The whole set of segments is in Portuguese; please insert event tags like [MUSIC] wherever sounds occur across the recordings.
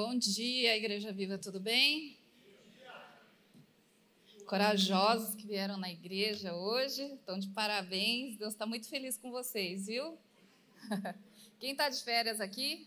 Bom dia, Igreja Viva, tudo bem? Corajosos que vieram na igreja hoje, estão de parabéns. Deus está muito feliz com vocês, viu? [LAUGHS] Quem está de férias aqui?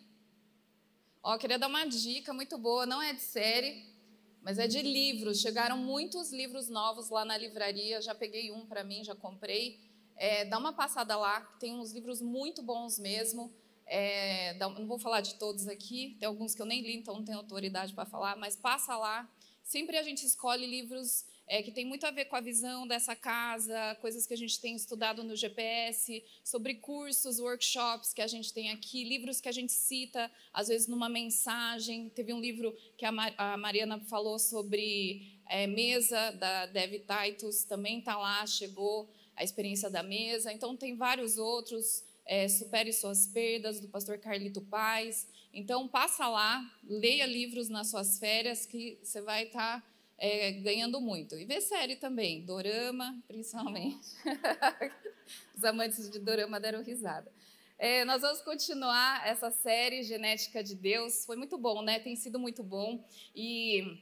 Ó, queria dar uma dica muito boa, não é de série, mas é de livros. Chegaram muitos livros novos lá na livraria, já peguei um para mim, já comprei. É, dá uma passada lá, tem uns livros muito bons mesmo. É, não vou falar de todos aqui, tem alguns que eu nem li, então não tenho autoridade para falar, mas passa lá. Sempre a gente escolhe livros é, que tem muito a ver com a visão dessa casa, coisas que a gente tem estudado no GPS, sobre cursos, workshops que a gente tem aqui, livros que a gente cita, às vezes numa mensagem. Teve um livro que a, Mar a Mariana falou sobre é, mesa, da Dev Titus, também está lá, chegou a experiência da mesa. Então, tem vários outros é, Supere Suas Perdas, do pastor Carlito Paz. Então, passa lá, leia livros nas suas férias, que você vai estar tá, é, ganhando muito. E vê série também, Dorama, principalmente. [LAUGHS] Os amantes de Dorama deram risada. É, nós vamos continuar essa série Genética de Deus. Foi muito bom, né? Tem sido muito bom. E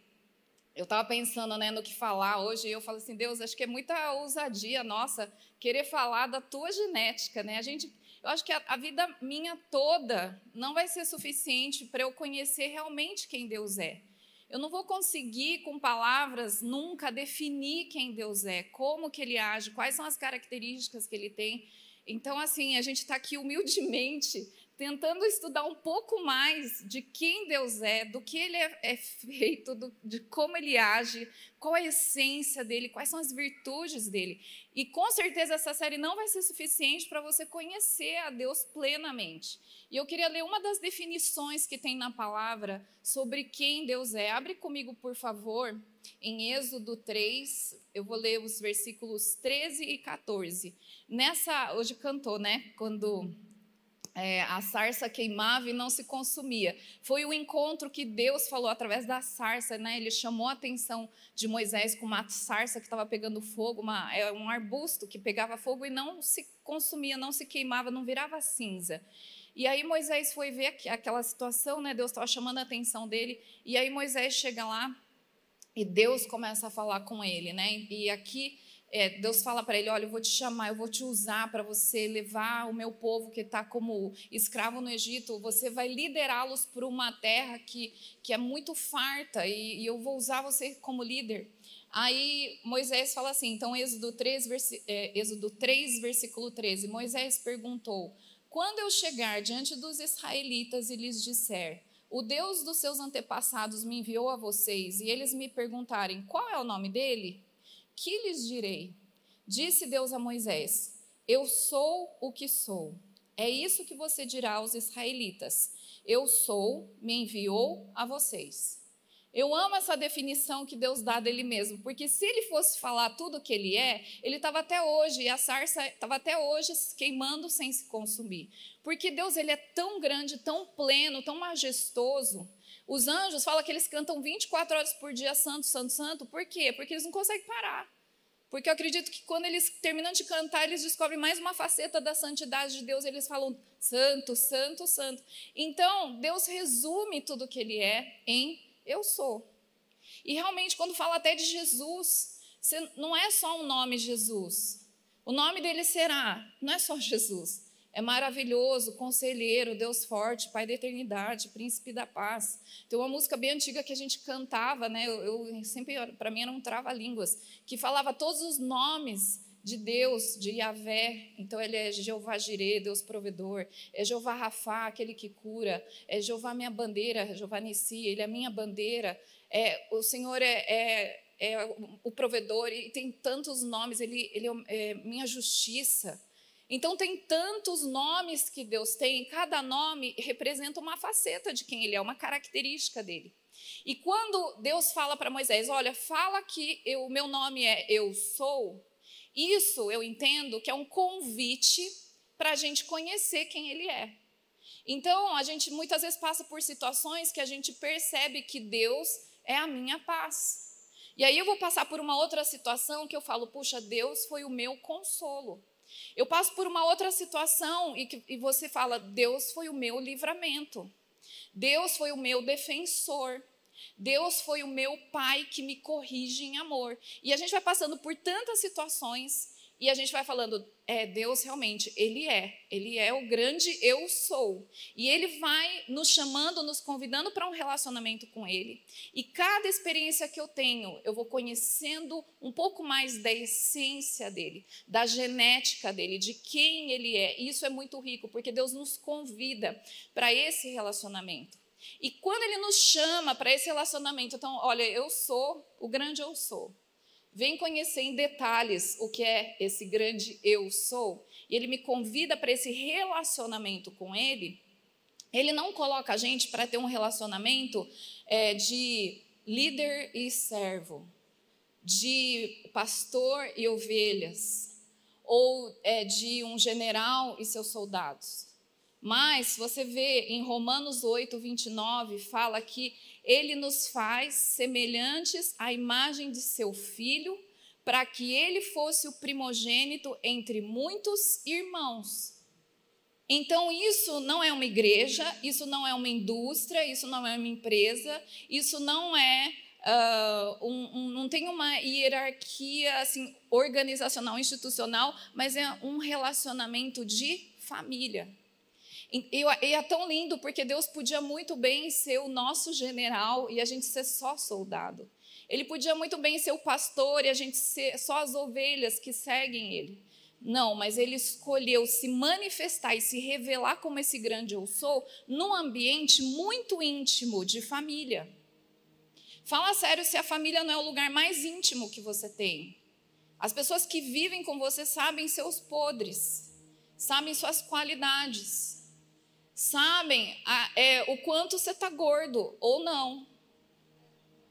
eu estava pensando né, no que falar hoje, e eu falo assim, Deus, acho que é muita ousadia nossa querer falar da tua genética, né? A gente eu acho que a, a vida minha toda não vai ser suficiente para eu conhecer realmente quem Deus é. Eu não vou conseguir, com palavras, nunca definir quem Deus é, como que ele age, quais são as características que ele tem. Então, assim, a gente está aqui humildemente tentando estudar um pouco mais de quem Deus é, do que ele é, é feito, do, de como ele age, qual a essência dele, quais são as virtudes dele. E com certeza essa série não vai ser suficiente para você conhecer a Deus plenamente. E eu queria ler uma das definições que tem na palavra sobre quem Deus é. Abre comigo, por favor, em Êxodo 3, eu vou ler os versículos 13 e 14. Nessa, hoje cantou, né? Quando é, a sarça queimava e não se consumia. Foi o encontro que Deus falou através da sarça, né? Ele chamou a atenção de Moisés com uma sarça que estava pegando fogo, uma, é, um arbusto que pegava fogo e não se consumia, não se queimava, não virava cinza. E aí Moisés foi ver aquela situação, né? Deus estava chamando a atenção dele. E aí Moisés chega lá e Deus começa a falar com ele, né? E aqui é, Deus fala para ele: Olha, eu vou te chamar, eu vou te usar para você levar o meu povo que está como escravo no Egito. Você vai liderá-los para uma terra que, que é muito farta e, e, eu vou usar você como líder. Aí Moisés fala assim: então, Êxodo 3, versi, é, Êxodo 3 versículo 13: Moisés perguntou: Quando eu chegar diante dos israelitas e lhes disser, o Deus dos seus antepassados me enviou a vocês, e eles me perguntarem qual é o nome dele? Que lhes direi? Disse Deus a Moisés: Eu sou o que sou. É isso que você dirá aos israelitas: Eu sou, me enviou a vocês. Eu amo essa definição que Deus dá dele mesmo, porque se ele fosse falar tudo o que ele é, ele estava até hoje, e a sarça estava até hoje queimando sem se consumir. Porque Deus ele é tão grande, tão pleno, tão majestoso, os anjos falam que eles cantam 24 horas por dia, santo, santo, santo. Por quê? Porque eles não conseguem parar. Porque eu acredito que quando eles terminam de cantar, eles descobrem mais uma faceta da santidade de Deus, eles falam santo, santo, santo. Então, Deus resume tudo o que ele é em eu sou. E realmente, quando fala até de Jesus, não é só um nome Jesus. O nome dele será, não é só Jesus. É maravilhoso, conselheiro, Deus forte, Pai da eternidade, príncipe da paz. Tem uma música bem antiga que a gente cantava, né? Eu, eu sempre, para mim, era um trava-línguas, que falava todos os nomes de Deus, de Yahvé. Então, ele é Jeová Jireh, Deus provedor. É Jeová Rafá, aquele que cura. É Jeová minha bandeira, Jeová Nissi, ele é minha bandeira. É, o Senhor é, é, é o provedor e tem tantos nomes. Ele, ele é, é minha justiça. Então, tem tantos nomes que Deus tem, cada nome representa uma faceta de quem Ele é, uma característica dele. E quando Deus fala para Moisés: Olha, fala que o meu nome é Eu Sou, isso eu entendo que é um convite para a gente conhecer quem Ele é. Então, a gente muitas vezes passa por situações que a gente percebe que Deus é a minha paz. E aí eu vou passar por uma outra situação que eu falo: Puxa, Deus foi o meu consolo. Eu passo por uma outra situação e, que, e você fala, Deus foi o meu livramento. Deus foi o meu defensor. Deus foi o meu pai que me corrige em amor. E a gente vai passando por tantas situações e a gente vai falando, é, Deus realmente, Ele é, Ele é o grande eu sou. E Ele vai nos chamando, nos convidando para um relacionamento com Ele. E cada experiência que eu tenho, eu vou conhecendo um pouco mais da essência dele, da genética dele, de quem Ele é. E isso é muito rico, porque Deus nos convida para esse relacionamento. E quando Ele nos chama para esse relacionamento, então, olha, eu sou o grande eu sou. Vem conhecer em detalhes o que é esse grande eu sou. E ele me convida para esse relacionamento com ele. Ele não coloca a gente para ter um relacionamento é, de líder e servo, de pastor e ovelhas, ou é, de um general e seus soldados. Mas você vê em Romanos 8, 29, fala que ele nos faz semelhantes à imagem de seu filho, para que ele fosse o primogênito entre muitos irmãos. Então, isso não é uma igreja, isso não é uma indústria, isso não é uma empresa, isso não é. Uh, um, um, não tem uma hierarquia assim, organizacional, institucional, mas é um relacionamento de família. E, e é tão lindo porque Deus podia muito bem ser o nosso general e a gente ser só soldado. Ele podia muito bem ser o pastor e a gente ser só as ovelhas que seguem ele. Não, mas ele escolheu se manifestar e se revelar como esse grande eu sou num ambiente muito íntimo de família. Fala sério se a família não é o lugar mais íntimo que você tem. As pessoas que vivem com você sabem seus podres, sabem suas qualidades sabem a, é, o quanto você está gordo ou não.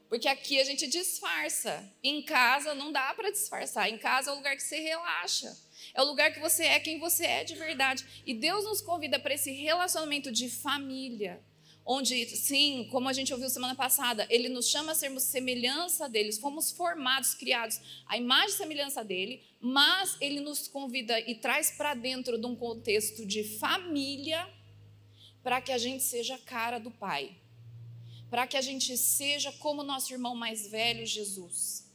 Porque aqui a gente disfarça. Em casa não dá para disfarçar. Em casa é o lugar que você relaxa. É o lugar que você é quem você é de verdade. E Deus nos convida para esse relacionamento de família. Onde, sim, como a gente ouviu semana passada, Ele nos chama a sermos semelhança deles. Fomos formados, criados à imagem e semelhança dele. Mas Ele nos convida e traz para dentro de um contexto de família para que a gente seja a cara do Pai, para que a gente seja como nosso irmão mais velho, Jesus.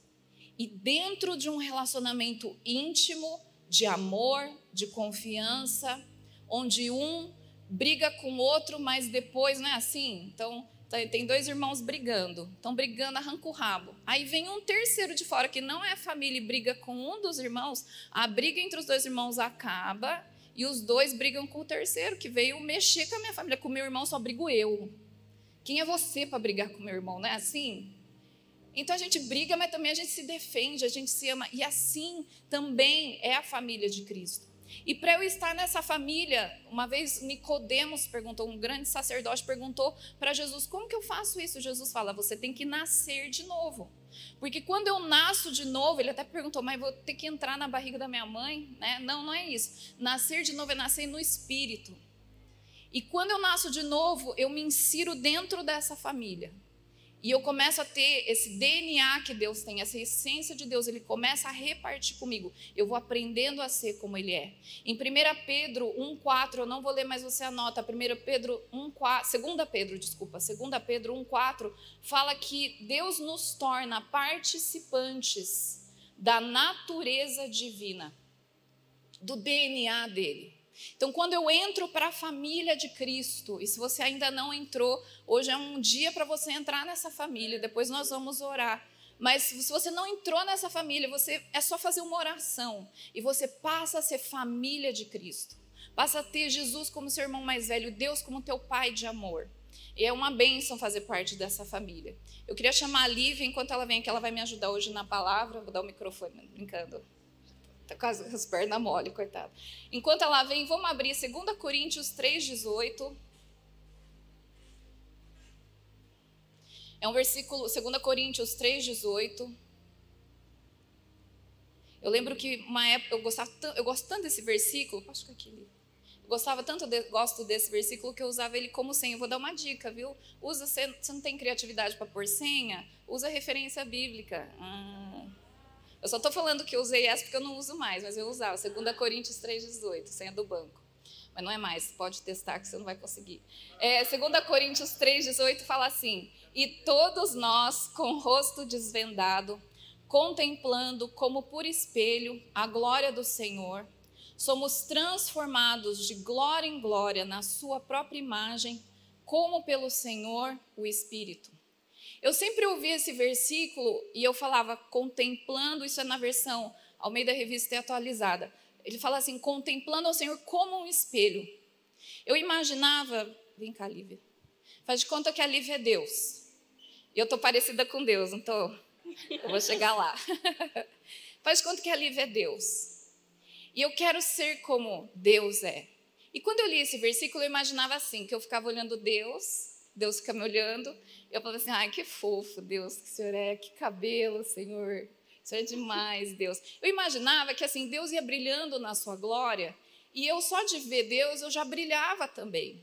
E dentro de um relacionamento íntimo, de amor, de confiança, onde um briga com o outro, mas depois não é assim. Então, tá, tem dois irmãos brigando, estão brigando, arranca o rabo. Aí vem um terceiro de fora que não é família e briga com um dos irmãos, a briga entre os dois irmãos acaba e os dois brigam com o terceiro, que veio mexer com a minha família. Com o meu irmão só brigo eu. Quem é você para brigar com meu irmão, não é assim? Então a gente briga, mas também a gente se defende, a gente se ama. E assim também é a família de Cristo. E para eu estar nessa família, uma vez Nicodemos perguntou, um grande sacerdote perguntou para Jesus: "Como que eu faço isso?" Jesus fala: "Você tem que nascer de novo". Porque quando eu nasço de novo, ele até perguntou, mas vou ter que entrar na barriga da minha mãe? Né? Não, não é isso. Nascer de novo é nascer no espírito. E quando eu nasço de novo, eu me insiro dentro dessa família. E eu começo a ter esse DNA que Deus tem, essa essência de Deus, ele começa a repartir comigo. Eu vou aprendendo a ser como ele é. Em 1 Pedro 1:4, eu não vou ler, mas você anota, 1 Pedro 1:4, 2 Pedro, desculpa, 2 Pedro 1:4 fala que Deus nos torna participantes da natureza divina, do DNA dele. Então, quando eu entro para a família de Cristo, e se você ainda não entrou, hoje é um dia para você entrar nessa família, depois nós vamos orar. Mas se você não entrou nessa família, você é só fazer uma oração e você passa a ser família de Cristo. Passa a ter Jesus como seu irmão mais velho, Deus como teu pai de amor. E é uma bênção fazer parte dessa família. Eu queria chamar a Lívia, enquanto ela vem aqui, ela vai me ajudar hoje na palavra. Vou dar o microfone, brincando. Está com as pernas mole, coitado. Enquanto ela vem, vamos abrir 2 Coríntios 3,18. É um versículo, 2 Coríntios 3,18. Eu lembro que uma época eu gostava eu gosto tanto desse versículo, acho que aquele. Eu gostava tanto de, gosto desse versículo que eu usava ele como senha. Eu vou dar uma dica, viu? Usa, você, não tem criatividade para pôr senha? Usa referência bíblica. Hum. Eu só estou falando que eu usei essa porque eu não uso mais, mas eu usava. 2 Coríntios 3,18, senha do banco. mas não é mais, pode testar que você não vai conseguir. É, 2 Coríntios 3,18 fala assim: E todos nós, com rosto desvendado, contemplando como por espelho a glória do Senhor, somos transformados de glória em glória na Sua própria imagem, como pelo Senhor o Espírito. Eu sempre ouvi esse versículo e eu falava contemplando, isso é na versão ao meio da revista atualizada ele fala assim: contemplando ao Senhor como um espelho. Eu imaginava, vem cá, Lívia. Faz de conta que a Lívia é Deus. E eu estou parecida com Deus, estou? Eu vou chegar lá. [LAUGHS] Faz de conta que a Lívia é Deus. E eu quero ser como Deus é. E quando eu li esse versículo, eu imaginava assim: que eu ficava olhando Deus, Deus fica me olhando, eu falava assim: ai, que fofo, Deus, que o Senhor é, que cabelo, Senhor. Isso é demais, [LAUGHS] Deus. Eu imaginava que assim, Deus ia brilhando na sua glória, e eu só de ver Deus, eu já brilhava também.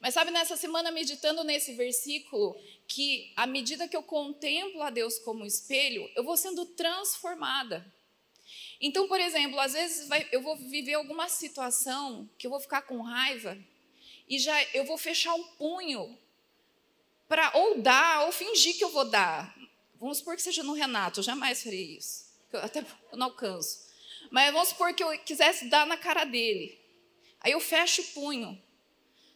Mas sabe, nessa semana meditando nesse versículo, que à medida que eu contemplo a Deus como espelho, eu vou sendo transformada. Então, por exemplo, às vezes vai, eu vou viver alguma situação que eu vou ficar com raiva e já eu vou fechar um punho para ou dar ou fingir que eu vou dar. Vamos supor que seja no Renato, eu jamais faria isso. Eu até eu não alcanço. Mas vamos supor que eu quisesse dar na cara dele. Aí eu fecho o punho.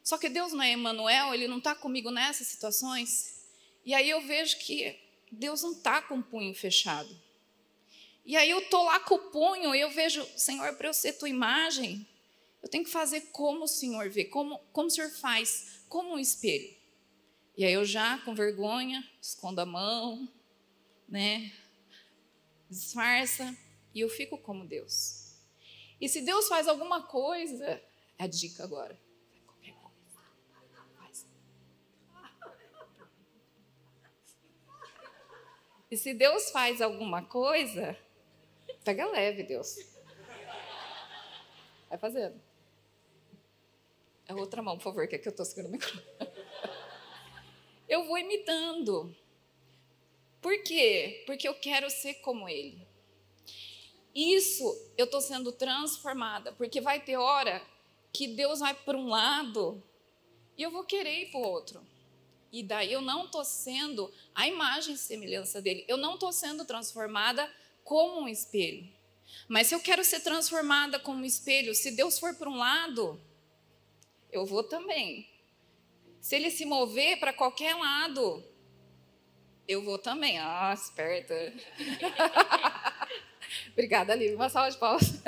Só que Deus não é Emmanuel, ele não está comigo nessas situações. E aí eu vejo que Deus não está com o punho fechado. E aí eu estou lá com o punho e eu vejo, Senhor, para eu ser tua imagem, eu tenho que fazer como o Senhor vê, como, como o Senhor faz, como um espelho. E aí eu já, com vergonha, escondo a mão, né? Disfarça e eu fico como Deus. E se Deus faz alguma coisa, é a dica agora. E se Deus faz alguma coisa, pega leve, Deus. Vai fazendo. A outra mão, por favor, que é que eu estou segurando o microfone. Eu vou imitando. Por quê? Porque eu quero ser como ele. Isso eu estou sendo transformada, porque vai ter hora que Deus vai para um lado e eu vou querer ir para o outro. E daí eu não estou sendo a imagem e semelhança dele. Eu não estou sendo transformada como um espelho. Mas se eu quero ser transformada como um espelho, se Deus for para um lado, eu vou também. Se ele se mover para qualquer lado, eu vou também. Ah, esperta. [LAUGHS] Obrigada, Lívia. Uma salva de palmas.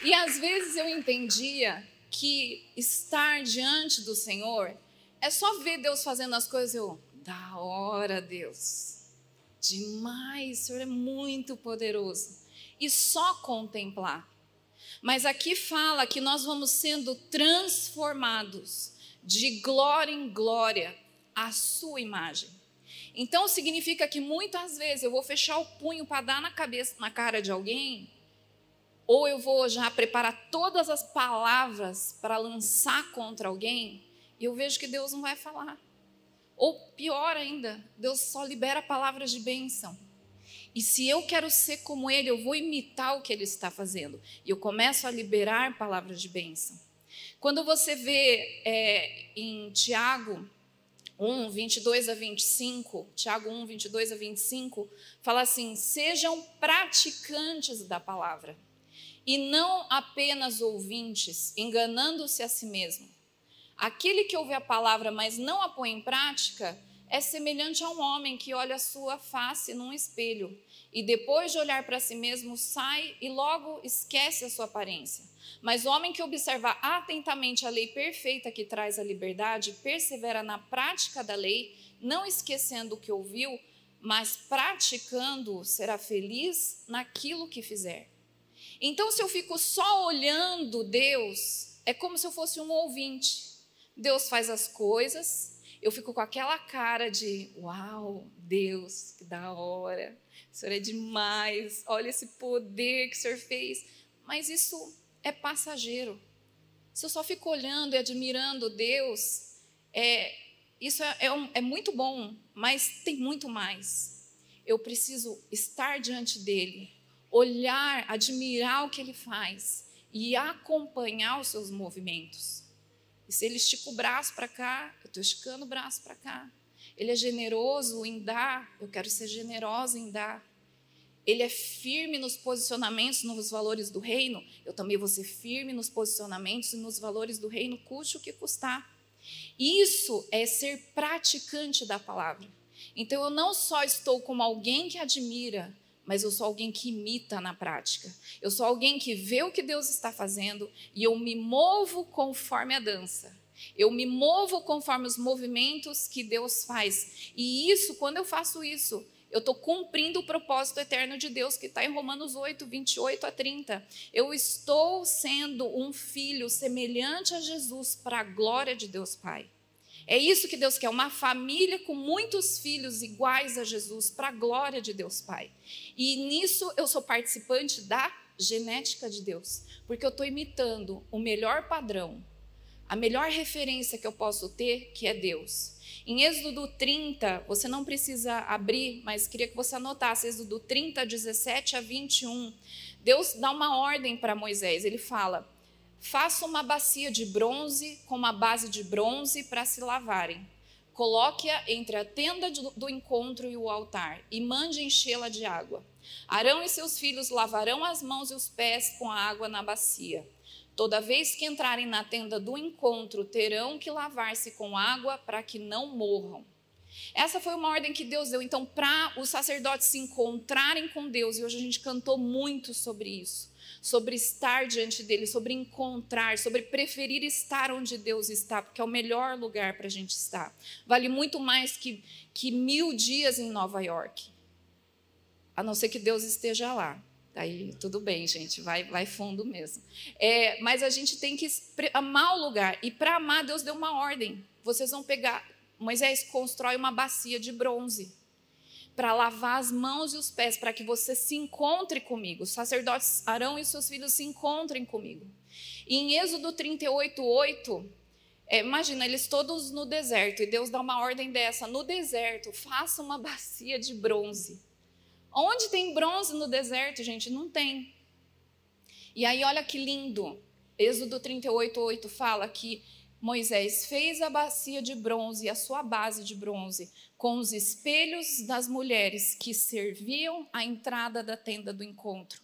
e às vezes eu entendia que estar diante do Senhor é só ver Deus fazendo as coisas. Eu, da hora, Deus. Demais, o Senhor é muito poderoso. E só contemplar. Mas aqui fala que nós vamos sendo transformados de glória em glória a sua imagem. Então significa que muitas vezes eu vou fechar o punho para dar na cabeça, na cara de alguém, ou eu vou já preparar todas as palavras para lançar contra alguém, e eu vejo que Deus não vai falar. Ou pior ainda, Deus só libera palavras de bênção. E se eu quero ser como Ele, eu vou imitar o que Ele está fazendo. E eu começo a liberar palavras de bênção. Quando você vê é, em Tiago 1, 22 a 25, Tiago 1, 22 a 25, fala assim: sejam praticantes da palavra e não apenas ouvintes, enganando-se a si mesmo. Aquele que ouve a palavra, mas não a põe em prática, é semelhante a um homem que olha a sua face num espelho e depois de olhar para si mesmo sai e logo esquece a sua aparência. Mas o homem que observa atentamente a lei perfeita que traz a liberdade, persevera na prática da lei, não esquecendo o que ouviu, mas praticando, será feliz naquilo que fizer. Então, se eu fico só olhando Deus, é como se eu fosse um ouvinte. Deus faz as coisas, eu fico com aquela cara de: Uau, Deus, que da hora, o Senhor é demais, olha esse poder que o Senhor fez. Mas isso é passageiro. Se eu só fico olhando e admirando Deus, é, isso é, é, um, é muito bom, mas tem muito mais. Eu preciso estar diante dele, olhar, admirar o que ele faz e acompanhar os seus movimentos. E se ele estica o braço para cá, eu estou esticando o braço para cá. Ele é generoso em dar, eu quero ser generosa em dar. Ele é firme nos posicionamentos, nos valores do reino, eu também vou ser firme nos posicionamentos e nos valores do reino, custe o que custar. Isso é ser praticante da palavra. Então eu não só estou como alguém que admira, mas eu sou alguém que imita na prática. Eu sou alguém que vê o que Deus está fazendo e eu me movo conforme a dança. Eu me movo conforme os movimentos que Deus faz. E isso, quando eu faço isso, eu estou cumprindo o propósito eterno de Deus que está em Romanos 8, 28 a 30. Eu estou sendo um filho semelhante a Jesus para a glória de Deus Pai. É isso que Deus quer, uma família com muitos filhos iguais a Jesus, para a glória de Deus Pai. E nisso eu sou participante da genética de Deus, porque eu estou imitando o melhor padrão, a melhor referência que eu posso ter, que é Deus. Em Êxodo 30, você não precisa abrir, mas queria que você anotasse, Êxodo 30, 17 a 21. Deus dá uma ordem para Moisés, ele fala Faça uma bacia de bronze com uma base de bronze para se lavarem. Coloque-a entre a tenda do encontro e o altar e mande enchê-la de água. Arão e seus filhos lavarão as mãos e os pés com a água na bacia. Toda vez que entrarem na tenda do encontro, terão que lavar-se com água para que não morram. Essa foi uma ordem que Deus deu, então, para os sacerdotes se encontrarem com Deus, e hoje a gente cantou muito sobre isso sobre estar diante dele, sobre encontrar, sobre preferir estar onde Deus está, porque é o melhor lugar para a gente estar. Vale muito mais que, que mil dias em Nova York, a não ser que Deus esteja lá. Aí tudo bem, gente, vai, vai fundo mesmo. É, mas a gente tem que amar o lugar. E para amar, Deus deu uma ordem. Vocês vão pegar. Moisés constrói uma bacia de bronze para lavar as mãos e os pés, para que você se encontre comigo. Os sacerdotes Arão e seus filhos se encontrem comigo. E em Êxodo 38, 8, é, imagina, eles todos no deserto, e Deus dá uma ordem dessa: no deserto, faça uma bacia de bronze. Onde tem bronze no deserto, gente? Não tem. E aí, olha que lindo. Êxodo 38, 8 fala que Moisés fez a bacia de bronze, a sua base de bronze, com os espelhos das mulheres que serviam à entrada da tenda do encontro.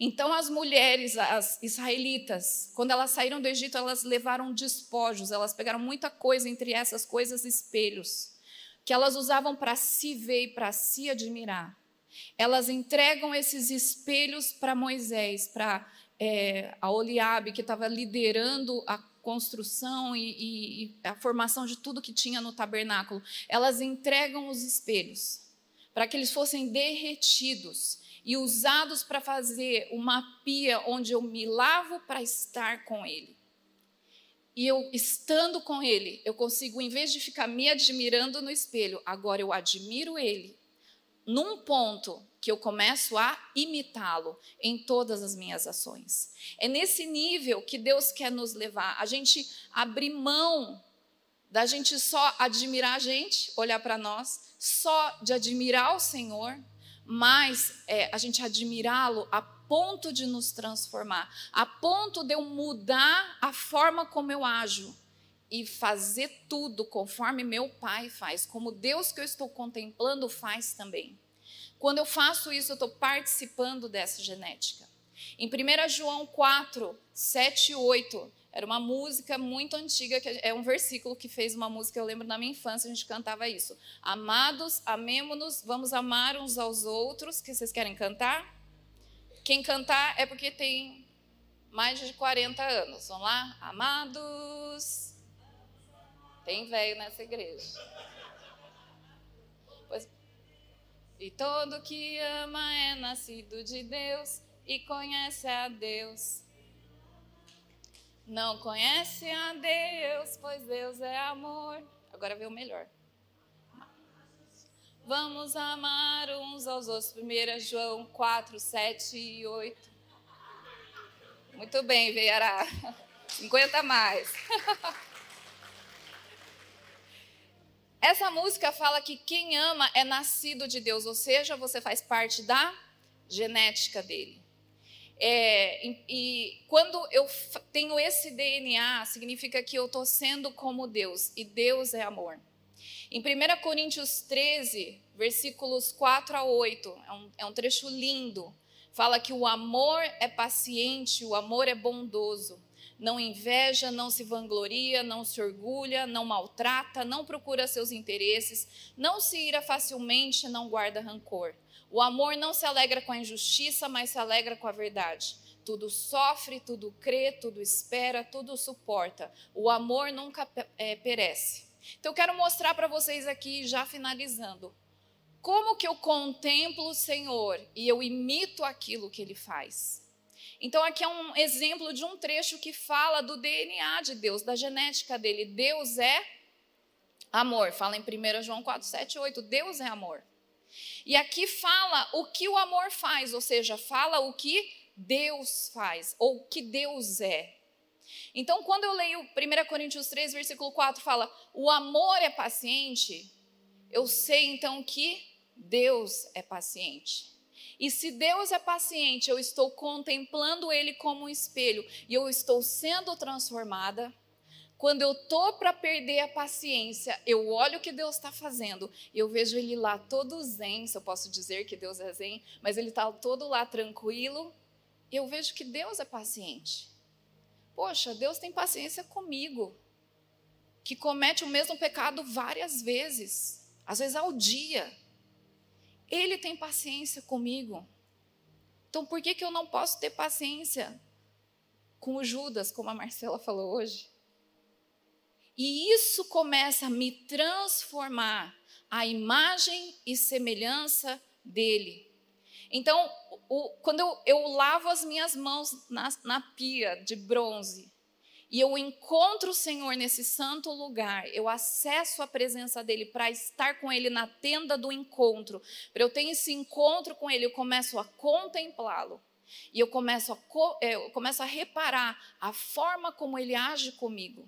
Então, as mulheres, as israelitas, quando elas saíram do Egito, elas levaram despojos, elas pegaram muita coisa, entre essas coisas, espelhos, que elas usavam para se ver e para se admirar. Elas entregam esses espelhos para Moisés, para é, a Oliabe, que estava liderando a construção e, e, a formação de tudo que tinha no tabernáculo, elas entregam os espelhos para que eles fossem derretidos e usados para fazer uma pia onde eu me lavo para estar com ele. E eu estando com ele, eu consigo, em vez de ficar me admirando no espelho, agora eu admiro ele num ponto que eu começo a imitá-lo em todas as minhas ações. É nesse nível que Deus quer nos levar, a gente abrir mão da gente só admirar a gente, olhar para nós, só de admirar o Senhor, mas é, a gente admirá-lo a ponto de nos transformar, a ponto de eu mudar a forma como eu ajo e fazer tudo conforme meu Pai faz, como Deus que eu estou contemplando faz também. Quando eu faço isso, eu estou participando dessa genética. Em 1 João 4, 7 e 8, era uma música muito antiga, que é um versículo que fez uma música, eu lembro na minha infância, a gente cantava isso. Amados, amemo-nos, vamos amar uns aos outros, que vocês querem cantar? Quem cantar é porque tem mais de 40 anos. Vamos lá? Amados. Tem velho nessa igreja. E todo que ama é nascido de Deus e conhece a Deus. Não conhece a Deus, pois Deus é amor. Agora vê o melhor. Vamos amar uns aos outros. 1 João 4, 7 e 8. Muito bem, Veiará. 50 mais. [LAUGHS] Essa música fala que quem ama é nascido de Deus, ou seja, você faz parte da genética dele. É, e, e, quando eu tenho esse DNA, significa que eu estou sendo como Deus, e Deus é amor. Em 1 Coríntios 13, versículos 4 a 8, é um, é um trecho lindo, fala que o amor é paciente, o amor é bondoso não inveja, não se vangloria, não se orgulha, não maltrata, não procura seus interesses, não se ira facilmente, não guarda rancor. O amor não se alegra com a injustiça, mas se alegra com a verdade. Tudo sofre, tudo crê, tudo espera, tudo suporta. O amor nunca é, perece. Então, eu quero mostrar para vocês aqui, já finalizando, como que eu contemplo o Senhor e eu imito aquilo que Ele faz. Então, aqui é um exemplo de um trecho que fala do DNA de Deus, da genética dele. Deus é amor. Fala em 1 João 4, 7, 8. Deus é amor. E aqui fala o que o amor faz, ou seja, fala o que Deus faz, ou o que Deus é. Então, quando eu leio 1 Coríntios 3, versículo 4, fala: o amor é paciente, eu sei então que Deus é paciente. E se Deus é paciente, eu estou contemplando Ele como um espelho e eu estou sendo transformada. Quando eu estou para perder a paciência, eu olho o que Deus está fazendo e eu vejo Ele lá todo zen, se eu posso dizer que Deus é zen, mas Ele está todo lá tranquilo. Eu vejo que Deus é paciente. Poxa, Deus tem paciência comigo, que comete o mesmo pecado várias vezes, às vezes ao dia. Ele tem paciência comigo. Então, por que, que eu não posso ter paciência com o Judas, como a Marcela falou hoje? E isso começa a me transformar a imagem e semelhança dele. Então, o, quando eu, eu, lavo as minhas mãos na, na pia de bronze, e eu encontro o Senhor nesse santo lugar, eu acesso a presença dele para estar com ele na tenda do encontro, para eu ter esse encontro com ele, eu começo a contemplá-lo. E eu começo, a, é, eu começo a reparar a forma como ele age comigo.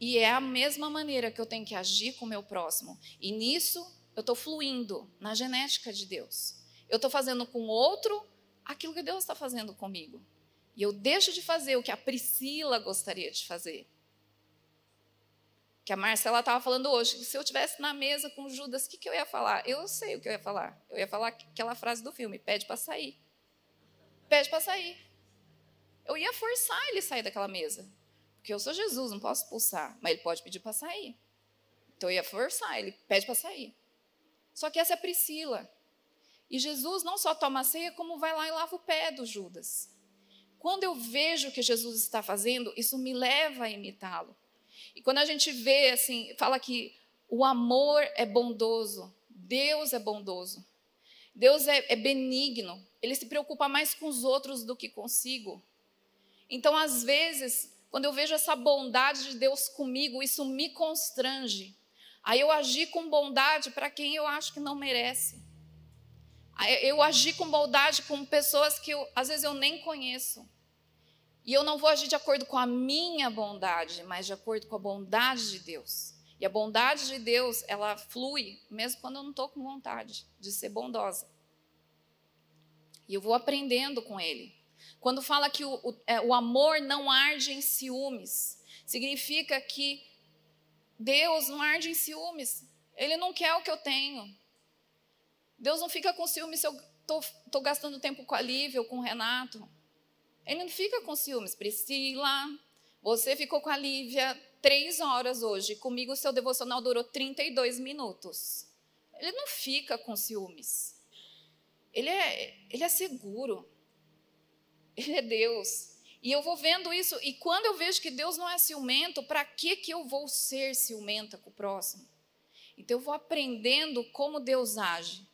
E é a mesma maneira que eu tenho que agir com o meu próximo. E nisso eu estou fluindo na genética de Deus. Eu estou fazendo com o outro aquilo que Deus está fazendo comigo. E eu deixo de fazer o que a Priscila gostaria de fazer. Que a Marcela estava falando hoje, se eu tivesse na mesa com Judas, o que, que eu ia falar? Eu sei o que eu ia falar. Eu ia falar aquela frase do filme: pede para sair. Pede para sair. Eu ia forçar ele a sair daquela mesa. Porque eu sou Jesus, não posso expulsar. Mas ele pode pedir para sair. Então eu ia forçar, ele pede para sair. Só que essa é a Priscila. E Jesus não só toma a ceia, como vai lá e lava o pé do Judas. Quando eu vejo o que Jesus está fazendo, isso me leva a imitá-lo. E quando a gente vê, assim, fala que o amor é bondoso, Deus é bondoso, Deus é, é benigno, ele se preocupa mais com os outros do que consigo. Então, às vezes, quando eu vejo essa bondade de Deus comigo, isso me constrange. Aí eu agi com bondade para quem eu acho que não merece. Eu agi com bondade com pessoas que eu, às vezes eu nem conheço. E eu não vou agir de acordo com a minha bondade, mas de acordo com a bondade de Deus. E a bondade de Deus, ela flui, mesmo quando eu não estou com vontade de ser bondosa. E eu vou aprendendo com Ele. Quando fala que o, o, é, o amor não arde em ciúmes, significa que Deus não arde em ciúmes. Ele não quer o que eu tenho. Deus não fica com ciúmes se eu estou gastando tempo com a Lívia ou com o Renato. Ele não fica com ciúmes. Priscila, você ficou com a Lívia três horas hoje. Comigo seu devocional durou 32 minutos. Ele não fica com ciúmes. Ele é, ele é seguro. Ele é Deus. E eu vou vendo isso, e quando eu vejo que Deus não é ciumento, para que, que eu vou ser ciumenta com o próximo? Então eu vou aprendendo como Deus age.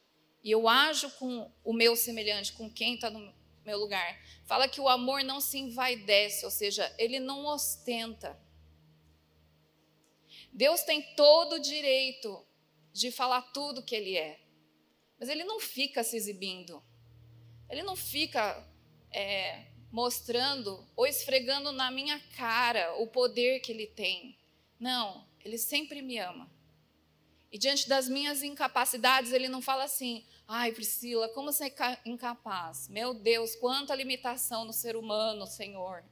E eu ajo com o meu semelhante, com quem está no meu lugar. Fala que o amor não se envaidece, ou seja, ele não ostenta. Deus tem todo o direito de falar tudo que ele é, mas ele não fica se exibindo, ele não fica é, mostrando ou esfregando na minha cara o poder que ele tem. Não, ele sempre me ama. E diante das minhas incapacidades, ele não fala assim: ai, Priscila, como você é incapaz? Meu Deus, quanta limitação no ser humano, Senhor.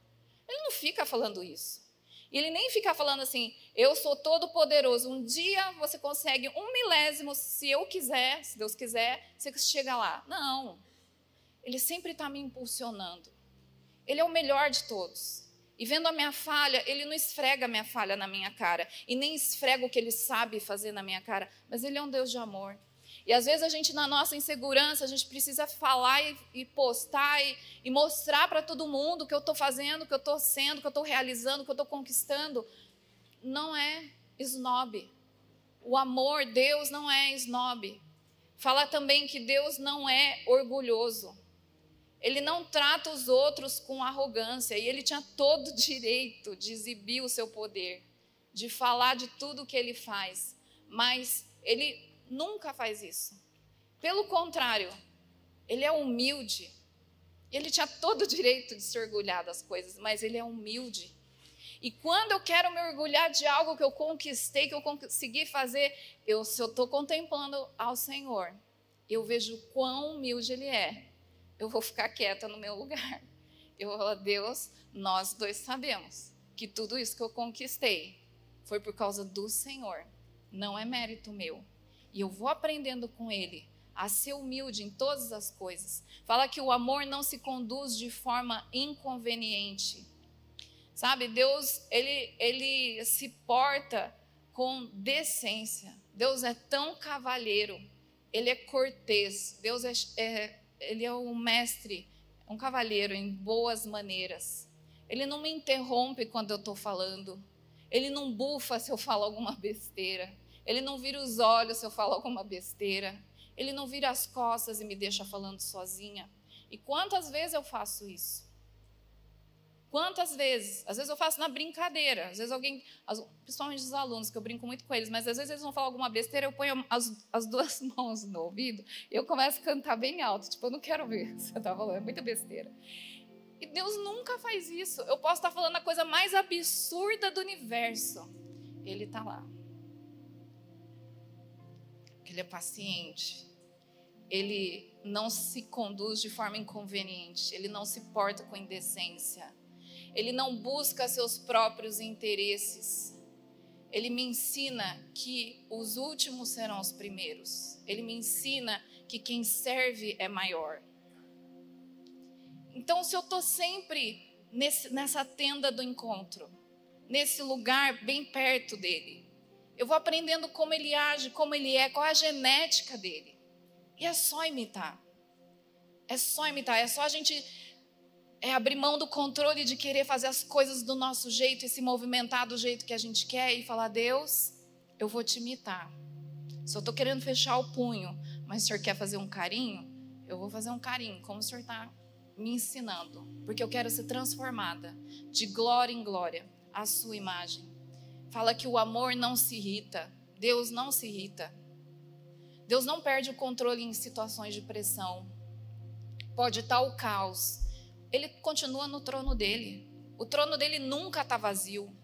Ele não fica falando isso. Ele nem fica falando assim: eu sou todo poderoso. Um dia você consegue um milésimo, se eu quiser, se Deus quiser, você chega lá. Não. Ele sempre está me impulsionando. Ele é o melhor de todos. E vendo a minha falha, ele não esfrega a minha falha na minha cara. E nem esfrega o que ele sabe fazer na minha cara. Mas ele é um Deus de amor. E às vezes a gente, na nossa insegurança, a gente precisa falar e, e postar e, e mostrar para todo mundo o que eu estou fazendo, o que eu estou sendo, o que eu estou realizando, o que eu estou conquistando. Não é snob. O amor, Deus não é snob. Fala também que Deus não é orgulhoso. Ele não trata os outros com arrogância e ele tinha todo o direito de exibir o seu poder, de falar de tudo o que ele faz, mas ele nunca faz isso. Pelo contrário, ele é humilde. Ele tinha todo o direito de se orgulhar das coisas, mas ele é humilde. E quando eu quero me orgulhar de algo que eu conquistei, que eu consegui fazer, eu, se eu estou contemplando ao Senhor, eu vejo quão humilde Ele é eu vou ficar quieta no meu lugar. [LAUGHS] Eu falar, Deus, nós dois sabemos que tudo isso que eu conquistei foi por causa do Senhor, não é mérito meu. E eu vou aprendendo com Ele a ser humilde em todas as coisas. Fala que o amor não se conduz de forma inconveniente. Sabe, Deus, ele, ele se porta com decência. Deus é tão cavalheiro, ele é cortês. Deus é, é ele é um mestre, um cavalheiro em boas maneiras. Ele não me interrompe quando eu estou falando. Ele não bufa se eu falo alguma besteira. Ele não vira os olhos se eu falo alguma besteira. Ele não vira as costas e me deixa falando sozinha. E quantas vezes eu faço isso? Quantas vezes? Às vezes eu faço na brincadeira. Às vezes alguém, principalmente os alunos, que eu brinco muito com eles, mas às vezes eles vão falar alguma besteira, eu ponho as, as duas [LAUGHS] mãos no ouvido e eu começo a cantar bem alto. Tipo, eu não quero ver o que você está falando, é muita besteira. E Deus nunca faz isso. Eu posso estar falando a coisa mais absurda do universo. Ele está lá. Ele é paciente. Ele não se conduz de forma inconveniente. Ele não se porta com indecência. Ele não busca seus próprios interesses. Ele me ensina que os últimos serão os primeiros. Ele me ensina que quem serve é maior. Então, se eu estou sempre nesse, nessa tenda do encontro, nesse lugar bem perto dele, eu vou aprendendo como ele age, como ele é, qual a genética dele. E é só imitar. É só imitar, é só a gente é abrir mão do controle de querer fazer as coisas do nosso jeito e se movimentar do jeito que a gente quer e falar: Deus, eu vou te imitar. Eu estou querendo fechar o punho, mas o senhor quer fazer um carinho, eu vou fazer um carinho, como o senhor está me ensinando, porque eu quero ser transformada de glória em glória à sua imagem. Fala que o amor não se irrita, Deus não se irrita. Deus não perde o controle em situações de pressão. Pode estar o caos, ele continua no trono dele. O trono dele nunca está vazio.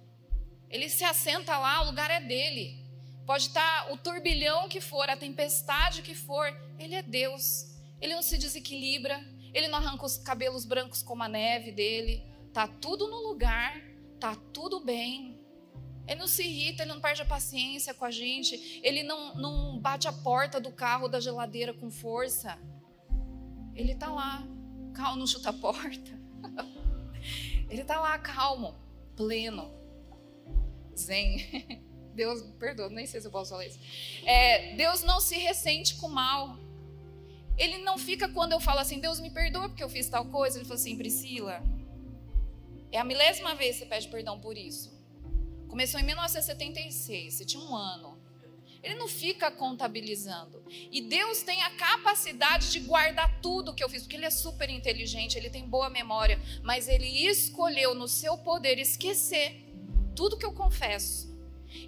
Ele se assenta lá, o lugar é dele. Pode estar tá o turbilhão que for, a tempestade que for, ele é Deus. Ele não se desequilibra, ele não arranca os cabelos brancos como a neve dele. Tá tudo no lugar, tá tudo bem. Ele não se irrita, ele não perde a paciência com a gente, ele não, não bate a porta do carro, da geladeira com força. Ele está lá, calmo, não chuta a porta. [LAUGHS] Ele está lá calmo, pleno, zen. [LAUGHS] Deus, perdoa, nem sei se eu posso falar isso. É, Deus não se ressente com mal. Ele não fica quando eu falo assim, Deus me perdoa porque eu fiz tal coisa. Ele fala assim, Priscila, é a milésima vez que você pede perdão por isso. Começou em 1976, você tinha um ano. Ele não fica contabilizando. E Deus tem a capacidade de guardar tudo que eu fiz, porque Ele é super inteligente, Ele tem boa memória, mas Ele escolheu no seu poder esquecer tudo que eu confesso.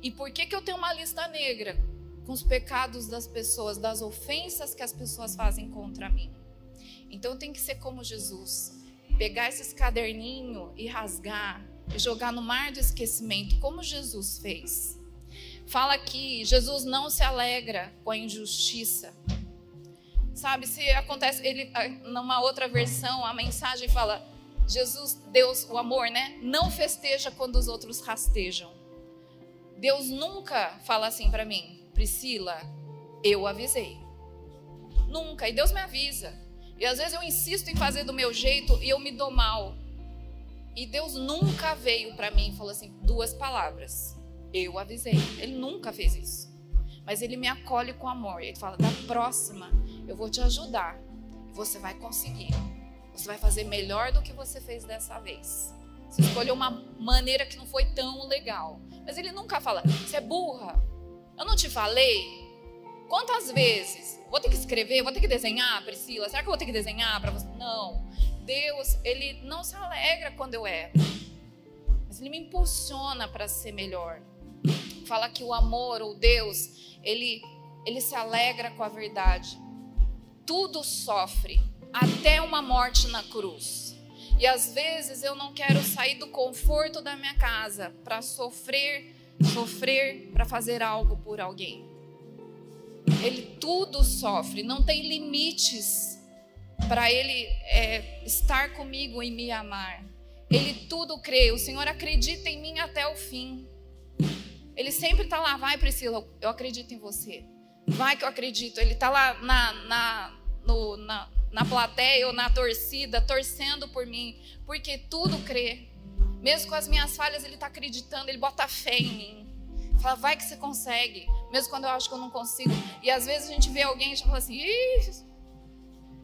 E por que, que eu tenho uma lista negra com os pecados das pessoas, das ofensas que as pessoas fazem contra mim? Então tenho que ser como Jesus, pegar esses caderninhos e rasgar, e jogar no mar do esquecimento, como Jesus fez. Fala que Jesus não se alegra com a injustiça. Sabe, se acontece, ele, numa outra versão, a mensagem fala: Jesus, Deus, o amor, né? Não festeja quando os outros rastejam. Deus nunca fala assim para mim, Priscila, eu avisei. Nunca. E Deus me avisa. E às vezes eu insisto em fazer do meu jeito e eu me dou mal. E Deus nunca veio para mim e falou assim, duas palavras. Eu avisei. Ele nunca fez isso. Mas ele me acolhe com amor. Ele fala: da próxima, eu vou te ajudar. Você vai conseguir. Você vai fazer melhor do que você fez dessa vez. Você escolheu uma maneira que não foi tão legal. Mas ele nunca fala: você é burra. Eu não te falei. Quantas vezes? Vou ter que escrever? Vou ter que desenhar, Priscila? Será que eu vou ter que desenhar para você? Não. Deus, ele não se alegra quando eu erro. Mas ele me impulsiona para ser melhor. Fala que o amor, ou Deus, ele, ele se alegra com a verdade. Tudo sofre, até uma morte na cruz. E às vezes eu não quero sair do conforto da minha casa para sofrer, sofrer para fazer algo por alguém. Ele tudo sofre, não tem limites para ele é, estar comigo e me amar. Ele tudo crê. O Senhor acredita em mim até o fim. Ele sempre está lá, vai Priscila, eu acredito em você. Vai que eu acredito. Ele está lá na, na, no, na, na plateia ou na torcida, torcendo por mim, porque tudo crê. Mesmo com as minhas falhas, ele está acreditando, ele bota fé em mim. Fala, vai que você consegue, mesmo quando eu acho que eu não consigo. E às vezes a gente vê alguém e já fala assim, Ih!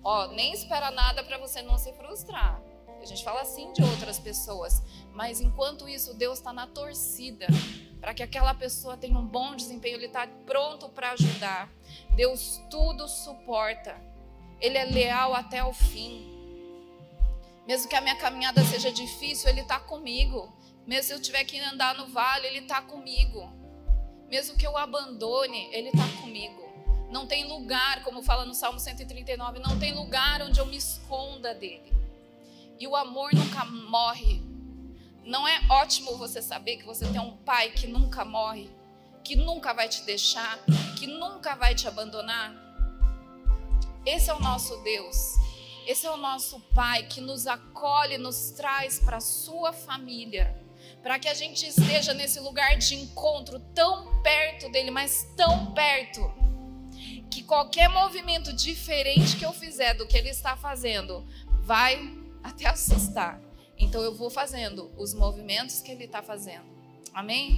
ó, nem espera nada para você não se frustrar. A gente fala assim de outras pessoas, mas enquanto isso, Deus está na torcida para que aquela pessoa tenha um bom desempenho, Ele está pronto para ajudar. Deus tudo suporta, Ele é leal até o fim. Mesmo que a minha caminhada seja difícil, Ele está comigo. Mesmo se eu tiver que andar no vale, Ele está comigo. Mesmo que eu abandone, Ele está comigo. Não tem lugar, como fala no Salmo 139, não tem lugar onde eu me esconda dele. E o amor nunca morre. Não é ótimo você saber que você tem um pai que nunca morre, que nunca vai te deixar, que nunca vai te abandonar? Esse é o nosso Deus. Esse é o nosso Pai que nos acolhe, nos traz para a sua família, para que a gente esteja nesse lugar de encontro tão perto dele, mas tão perto, que qualquer movimento diferente que eu fizer do que ele está fazendo vai até assustar. Então eu vou fazendo os movimentos que ele está fazendo. Amém?